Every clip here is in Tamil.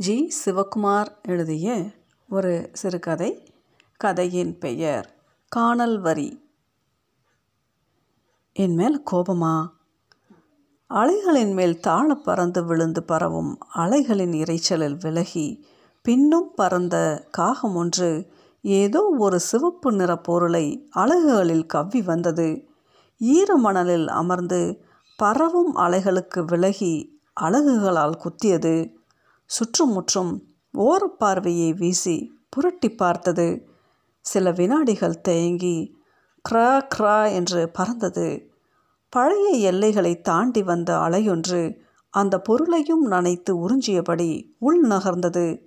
ஜி. சிவகுமார் எழுதிய ஒரு சிறுகதை கதையின் பெயர் காணல் வரி. என் மேல் கோபமா? அலைகளின் மேல் தாழ பறந்து விழுந்து பரவும் அலைகளின் இரைச்சலில் விலகி பின்னும் பறந்த காகம் ஒன்று ஏதோ ஒரு சிவப்பு நிற பொருளை அலகுகளில் கவ்வி வந்தது. ஈரமணலில் அமர்ந்து பரவும் அலைகளுக்கு விலகி அலகுகளால் குத்தியது. சுற்றுமுற்றும் ஓரப்பார்வையை வீசி புரட்டி பார்த்தது. சில வினாடிகள் தேங்கி க்ரா க்ரா என்று பறந்தது. பழைய எல்லைகளை தாண்டி வந்த அலையொன்று அந்த பொருளையும் நனைத்து உறிஞ்சியபடி உள் நகர்ந்தது.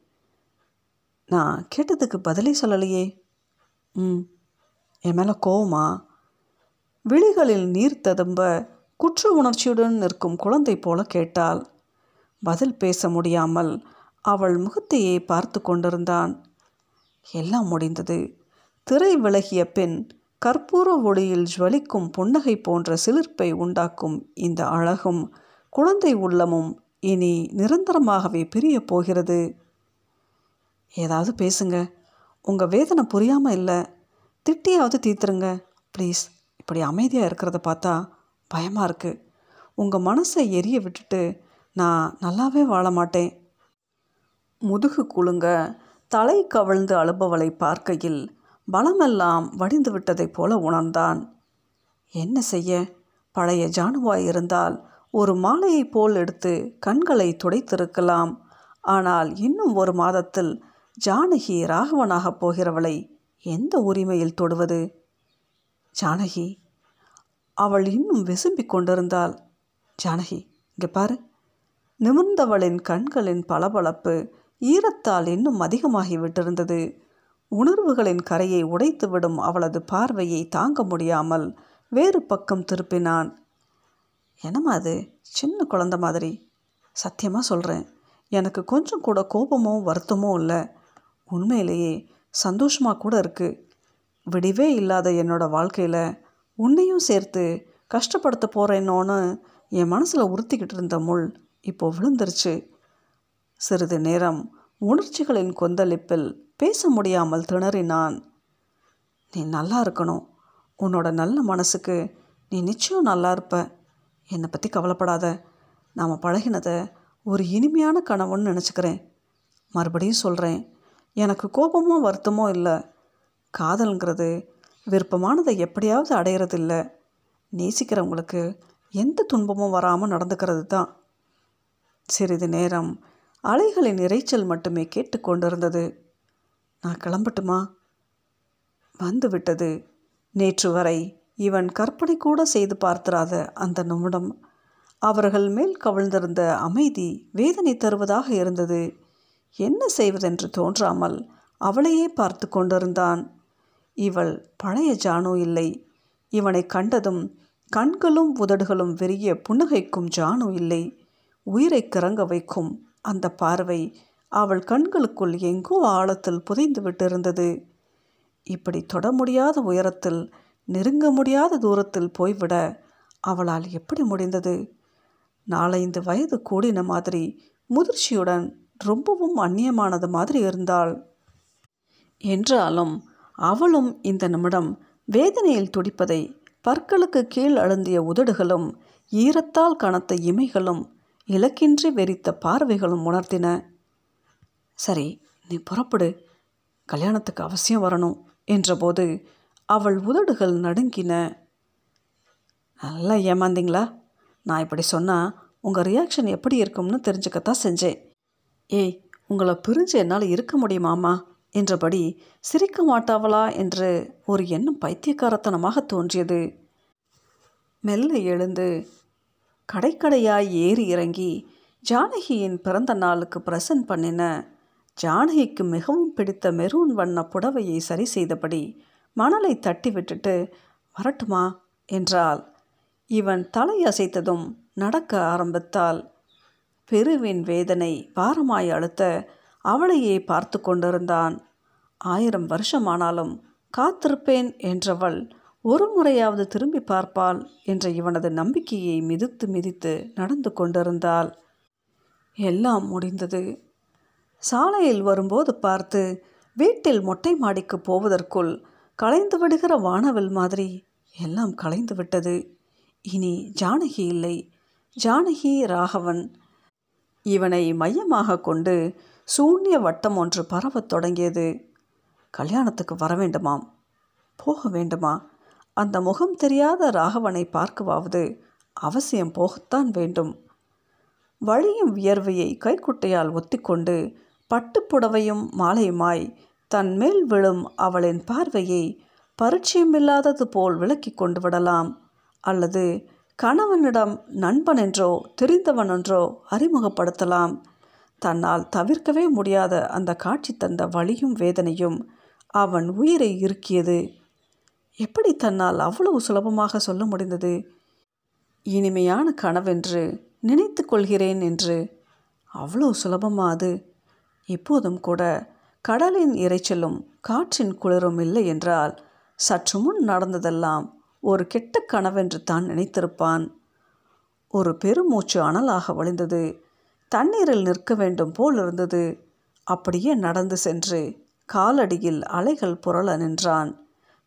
நான் கேட்டதுக்கு பதிலே சொல்லலையே. ம் என் மேலே கோவமா? விழிகளில் நீர் ததும்ப குற்ற உணர்ச்சியுடன் நிற்கும் குழந்தை போல கேட்டாள். பதில் பேச முடியாமல் அவள் முகத்தையே பார்த்து கொண்டிருந்தான். எல்லாம் முடிந்தது. திரை விலகிய பின் கற்பூர ஒளியில் ஜுவலிக்கும் புன்னகை போன்ற சிலிர்ப்பை உண்டாக்கும் இந்த அழகும் குழந்தை உள்ளமும் இனி நிரந்தரமாகவே பிரியப் போகிறது. ஏதாவது பேசுங்க. உங்கள் வேதனை புரியாமல் இல்லை. திட்டியாவது தீர்த்துருங்க. ப்ளீஸ். இப்படி அமைதியாக இருக்கிறத பார்த்தா பயமாக இருக்குது உங்கள் மனசை எரிய விட்டுட்டு நான் நல்லாவே வாழ மாட்டேன் முதுகு குலுங்க தலை கவிழ்ந்து அழுபவளை பார்க்கையில் பலமெல்லாம் வடிந்து விட்டதைப் போல உணர்ந்தான். என்ன செய்ய? பழைய ஜானுவாய் இருந்தால் ஒரு மாலையைப் போல் எடுத்து கண்களை துடைத்திருக்கலாம். ஆனால் இன்னும் ஒரு மாதத்தில் ஜானகி ராகவனாகப் போகிறவளை எந்த உரிமையில் தொடுவது? ஜானகி. அவள் இன்னும் விசும்பிக் கொண்டிருந்தாள் ஜானகி இங்கே பாரு. நிமிர்ந்தவளின் கண்களின் பளபளப்பு ஈரத்தால் இன்னும் அதிகமாகிவிட்டிருந்தது. உணர்வுகளின் கரையை உடைத்துவிடும் அவளது பார்வையை தாங்க முடியாமல் வேறு பக்கம் திருப்பினான். என்னம்மா அது சின்ன குழந்த மாதிரி. சத்தியமாக சொல்கிறேன் எனக்கு கொஞ்சம் கூட கோபமோ வருத்தமோ இல்லை. உண்மையிலேயே சந்தோஷமாக கூட இருக்குது விடிவே இல்லாத என்னோடய வாழ்க்கையில் உன்னையும் சேர்த்து கஷ்டப்படுத்த போகிறேன்னோன்னு என் மனசில் உறுத்திக்கிட்டு இருந்த முள் இப்போ விழுந்துருச்சு. சிறிது நேரம் உணர்ச்சிகளின் கொந்தளிப்பில் பேச முடியாமல் திணறினான். நீ நல்லா இருக்கணும். உன்னோட நல்ல மனசுக்கு நீ நிச்சயம் நல்லா இருப்ப. என்னை பற்றி கவலைப்படாத. நாம் பழகினதை ஒரு இனிமையான கனவுன்னு நினச்சிக்கிறேன். மறுபடியும் சொல்கிறேன் எனக்கு கோபமோ வருத்தமோ இல்லை. காதல்ங்கிறது விருப்பமானதை எப்படியாவது அடையிறதில்லை. நேசிக்கிறவங்களுக்கு எந்த துன்பமும் வராமல் நடந்துக்கிறது தான் சிறிது நேரம் அலைகளின் இறைச்சல் மட்டுமே கேட்டுக்கொண்டிருந்தது நான் கிளம்பட்டுமா? வந்துவிட்டது. நேற்று வரை இவன் கற்பனை கூட செய்து பார்த்திராத அந்த நிமிடம். அவர்கள் மேல் கவிழ்ந்திருந்த அமைதி வேதனை தருவதாக இருந்தது. என்ன செய்வதென்று தோன்றாமல் அவளையே பார்த்து கொண்டிருந்தான். இவள் பழைய ஜானு இல்லை. இவனை கண்டதும் கண்களும் உதடுகளும் விரிய புன்னகைக்கும் ஜானு இல்லை. உயிரை கிறங்க வைக்கும் அந்த பார்வை அவள் கண்களுக்குள் எங்கோ ஆழத்தில் புதைந்து விட்டிருந்தது. இப்படி தொட முடியாத உயரத்தில் நெருங்க முடியாத தூரத்தில் போய்விட அவளால் எப்படி முடிந்தது? நாலைந்து வயது கூடின மாதிரி முதிர்ச்சியுடன் ரொம்பவும் அந்நியமானது மாதிரி இருந்தாள். என்றாலும் அவளும் இந்த நிமிடம் வேதனையில் துடிப்பதை பற்களுக்கு கீழ் அழுந்திய உதடுகளும் ஈரத்தால் கனத்த இமைகளும் இலக்கின்றி வெறித்த பார்வைகளும் உணர்த்தின. சரி நீ புறப்படு. கல்யாணத்துக்கு அவசியம் வரணும் என்றபோது அவள் உதடுகள் நடுங்கின. நல்லா ஏமாந்தீங்களா? நான் இப்படி சொன்னால் உங்கள் ரியாக்ஷன் எப்படி இருக்கும்னு தெரிஞ்சுக்கத்தான் செஞ்சேன். ஏய் உங்களை பிரிஞ்சு என்னால் இருக்க முடியுமாமா என்றபடி சிரிக்க மாட்டாவளா? என்று ஒரு எண்ணம் பைத்தியக்காரத்தனமாக தோன்றியது. மெல்ல எழுந்து கடைக்கடையாய் ஏறி இறங்கி ஜானகியின் பிறந்த நாளுக்கு பிரசன்ட் பண்ணின ஜானகிக்கு மிகவும் பிடித்த மெரூன் வண்ண புடவையை சரி செய்தபடி மணலை தட்டி விட்டுட்டு வரட்டுமா? என்றாள். இவன் தலை அசைத்ததும் நடக்க ஆரம்பித்தாள். பெருவின் வேதனை பாரமாய் அழுத்த அவளையே பார்த்து கொண்டிருந்தான். ஆயிரம் வருஷமானாலும் காத்திருப்பேன் என்றவள் ஒரு முறையாவது திரும்பி பார்ப்பாள் என்ற இவனது நம்பிக்கையை மிதித்து மிதித்து நடந்து கொண்டிருந்தாள். எல்லாம் முடிந்தது. சாலையில் வரும்போது பார்த்து வீட்டில் மொட்டை மாடிக்கு போவதற்குள் கலைந்து விடுகிற வானவில் மாதிரி எல்லாம் கலைந்து விட்டது. இனி ஜானகி இல்லை. ஜானகி ராகவன். இவனை மையமாக கொண்டு சூன்ய வட்டம் ஒன்று பரவத் தொடங்கியது. கல்யாணத்துக்கு வர வேண்டுமாம். போக வேண்டுமா? அந்த முகம் தெரியாத ராகவனை பார்க்கவாவது அவசியம் போகத்தான் வேண்டும். வழியும் வியர்வையை கைக்குட்டையால் ஒத்திக்கொண்டு பட்டுப்புடவையும் மாலையுமாய் தன் மேல் விழும் அவளின் பார்வையை பரிச்சயமில்லாதது போல் விலக்கி கொண்டு விடலாம். அல்லது கணவனிடம் நண்பன் என்றோ தெரிந்தவன் என்றோ அறிமுகப்படுத்தலாம். தன்னால் தவிர்க்கவே முடியாத அந்த காட்சி தந்த வழியும் வேதனையும் அவன் உயிரை இறுக்கியது. எப்படி தன்னால் அவ்வளவு சுலபமாக சொல்ல முடிந்தது? இனிமையான கனவென்று நினைத்து கொள்கிறேன் என்று. அவ்வளோ சுலபமா அது? இப்போதும் கூட கடலின் இறைச்சலும் காற்றின் குளிரும் இல்லை என்றால் சற்று முன் நடந்ததெல்லாம் ஒரு கெட்ட கனவென்று தான் நினைத்திருப்பான். ஒரு பெருமூச்சு அனலாக வழிந்தது. தண்ணீரில் நிற்க வேண்டும் போல் இருந்தது. அப்படியே நடந்து சென்று காலடியில் அலைகள் புரள நின்றான்.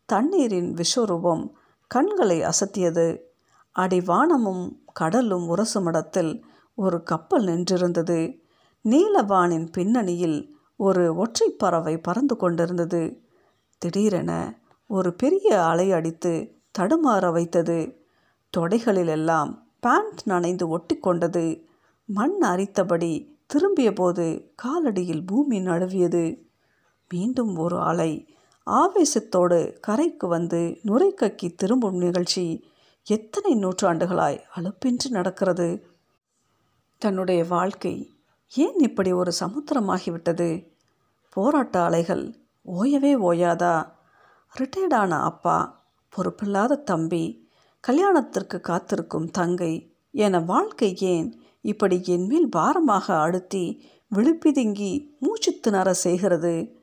தண்ணீரின் விஸ்வரூபம் கண்களை அசத்தியது. அடிவானமும் கடலும் உரசும் இடத்தில் ஒரு கப்பல் நின்றிருந்தது. நீலவானின் பின்னணியில் ஒரு ஒற்றைப் பறவை பறந்து கொண்டிருந்தது. திடீரென ஒரு பெரிய அலை அடித்து தடுமாற வைத்தது. தொடைகளிலெல்லாம் பேண்ட் நனைந்து ஒட்டிக்கொண்டது மண் அரித்தபடி திரும்பியபோது காலடியில் பூமி நழுவியது. மீண்டும் ஒரு அலை ஆவேசத்தோடு கரைக்கு வந்து நுரை கக்கி திரும்பும் நிகழ்ச்சி எத்தனை நூற்றாண்டுகளாய் அழுப்பின்றி நடக்கிறது? தன்னுடைய வாழ்க்கை ஏன் இப்படி ஒரு சமுத்திரமாகிவிட்டது? போராட்ட அலைகள் ஓயவே ஓயாதா? ரிட்டையர்டான அப்பா பொறுப்பில்லாத தம்பி கல்யாணத்திற்கு காத்திருக்கும் தங்கை என வாழ்க்கை ஏன் இப்படி என்மேல் பாரமாக அழுத்தி விழுப்பிதுங்கி மூச்சு திணற செய்கிறது?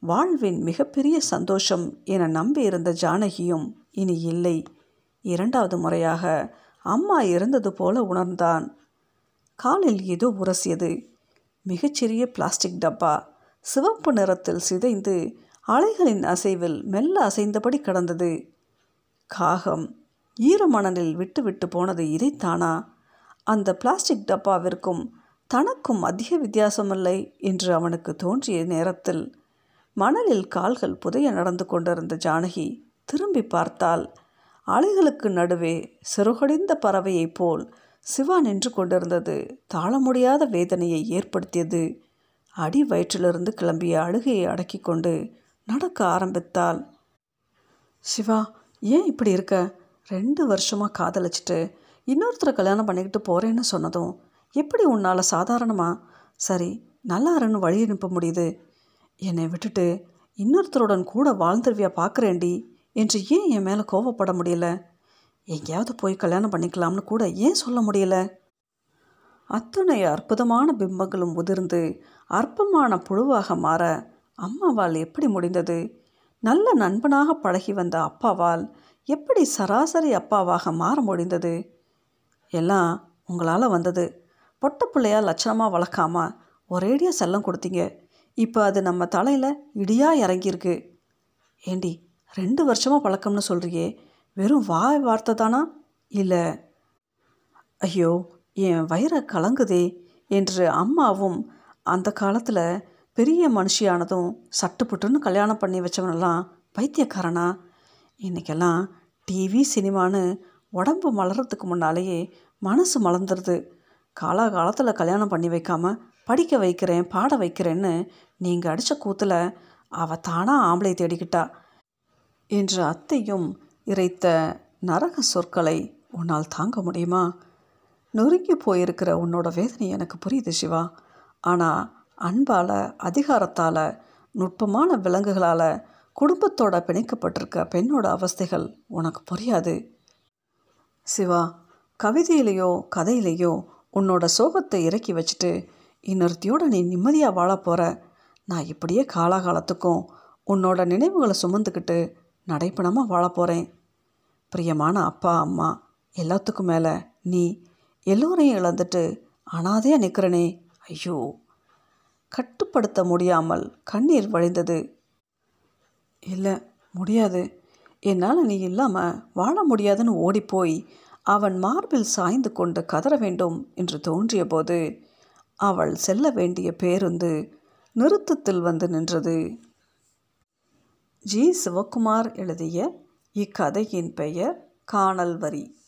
வாழ்வின் மிகப்பெரிய சந்தோஷம் என நம்பியிருந்த ஜானகியும் இனி இல்லை. இரண்டாவது முறையாக அம்மா இருந்தது போல உணர்ந்தான். காலில் ஏதோ உரசியது. மிகச்சிறிய பிளாஸ்டிக் டப்பா. சிவப்பு நிறத்தில் சிதைந்து அலைகளின் அசைவில் மெல்ல அசைந்தபடி கிடந்தது. காகம் ஈரமணலில் விட்டு விட்டு போனது இதைத்தானா? அந்த பிளாஸ்டிக் டப்பாவிற்கும் தனக்கும் அதிக வித்தியாசமில்லை என்று அவனுக்கு தோன்றிய நேரத்தில் மணலில் கால்கள் புதைய நடந்து கொண்டிருந்த ஜானகி திரும்பி பார்த்தால் அலைகளுக்கு நடுவே சிறுகடிந்த பறவையைப் போல் சிவா நின்று கொண்டிருந்தது. தாழ முடியாத வேதனையை ஏற்படுத்தியது. அடி வயிற்றிலிருந்து கிளம்பிய அழுகையை அடக்கி கொண்டு நடக்க ஆரம்பித்தாள். சிவா ஏன் இப்படி இருக்க? ரெண்டு வருஷமாக காதலிச்சிட்டு இன்னொருத்தரை கல்யாணம் பண்ணிக்கிட்டு போகிறேன்னு சொன்னதும் எப்படி உன்னால் சாதாரணமாக சரி நல்லா இருன்னு வழி அனுப்ப முடியுது. என்னை விட்டுட்டு இன்னொருத்தருடன் கூட வாழ்ந்துருவியா பார்க்குறேன்டி என்று ஏன் என் மேலே கோவப்பட முடியல? எங்கேயாவது போய் கல்யாணம் பண்ணிக்கலாம்னு கூட ஏன் சொல்ல முடியல? அத்தனை அற்புதமான பிம்பங்களும் உதிர்ந்து அற்பமான புழுவாக மாற அம்மாவால் எப்படி முடிந்தது? நல்ல நண்பனாக பழகி வந்த அப்பாவால் எப்படி சராசரி அப்பாவாக மாற முடிந்தது? எல்லாம் உங்களால் வந்தது. பொட்ட பிள்ளையா லட்சணமாக வளர்க்காம ஒரேடியாக செல்லம் கொடுத்தீங்க. இப்போ அது நம்ம தலையில் இடியாக இறங்கியிருக்கு. ஏண்டி ரெண்டு வருஷமாக பழக்கம்னு சொல்கிறியே வெறும் வாய் வார்த்தை தானா? இல்லை. ஐயோ என் வயிறை கலங்குதே என்று அம்மாவும் அந்த காலத்தில் பெரிய மனுஷியானதும் சட்டுப்புட்டுன்னு கல்யாணம் பண்ணி வச்சவனெல்லாம் பைத்தியக்காரனா? இன்றைக்கெல்லாம் டிவி சினிமான்னு உடம்பு மலர்றதுக்கு முன்னாலேயே மனசு மலர்ந்துருது. காலாகாலத்தில் கல்யாணம் பண்ணி வைக்காமல் படிக்க வைக்கிறேன் பாட வைக்கிறேன்னு நீங்கள் அடித்த கூத்தில் அவள் தானாக ஆம்பளை தேடிக்கிட்டா. என்று அத்தையும் இறைத்த நரக சொற்களை உன்னால் தாங்க முடியுமா? நொறுங்கி போயிருக்கிற உன்னோட வேதனை எனக்கு புரியுது சிவா. ஆனால் அன்பால் அதிகாரத்தால் நுட்பமான விலங்குகளால் குடும்பத்தோட பிணைக்கப்பட்டிருக்க பெண்ணோட அவஸ்தைகள் உனக்கு புரியாது. சிவா கவிதையிலேயோ கதையிலையோ உன்னோட சோகத்தை இறக்கி வச்சுட்டு இன்னொருத்தியோட நீ நிம்மதியாக வாழ போகிற நான் இப்படியே காலாகாலத்துக்கும் உன்னோட நினைவுகளை சுமந்துக்கிட்டு நடைப்பணமாக வாழ போகிறேன் பிரியமான அப்பா அம்மா எல்லாத்துக்கும் மேலே நீ எல்லோரையும் இழந்துட்டு அனாதையாக நிற்கிறனே ஐயோ! கட்டுப்படுத்த முடியாமல் கண்ணீர் வழிந்தது. இல்லை முடியாது. என்னால் நீ இல்லாமல் வாழ முடியாதுன்னு ஓடிப்போய் அவன் மார்பில் சாய்ந்து கொண்டு கதற வேண்டும் என்று தோன்றிய போது அவள் செல்ல வேண்டிய பேருந்து நிறுத்தத்தில் வந்து நின்றது. ஜி. சிவகுமார் எழுதிய இக்கதையின் பெயர் காணல் வரி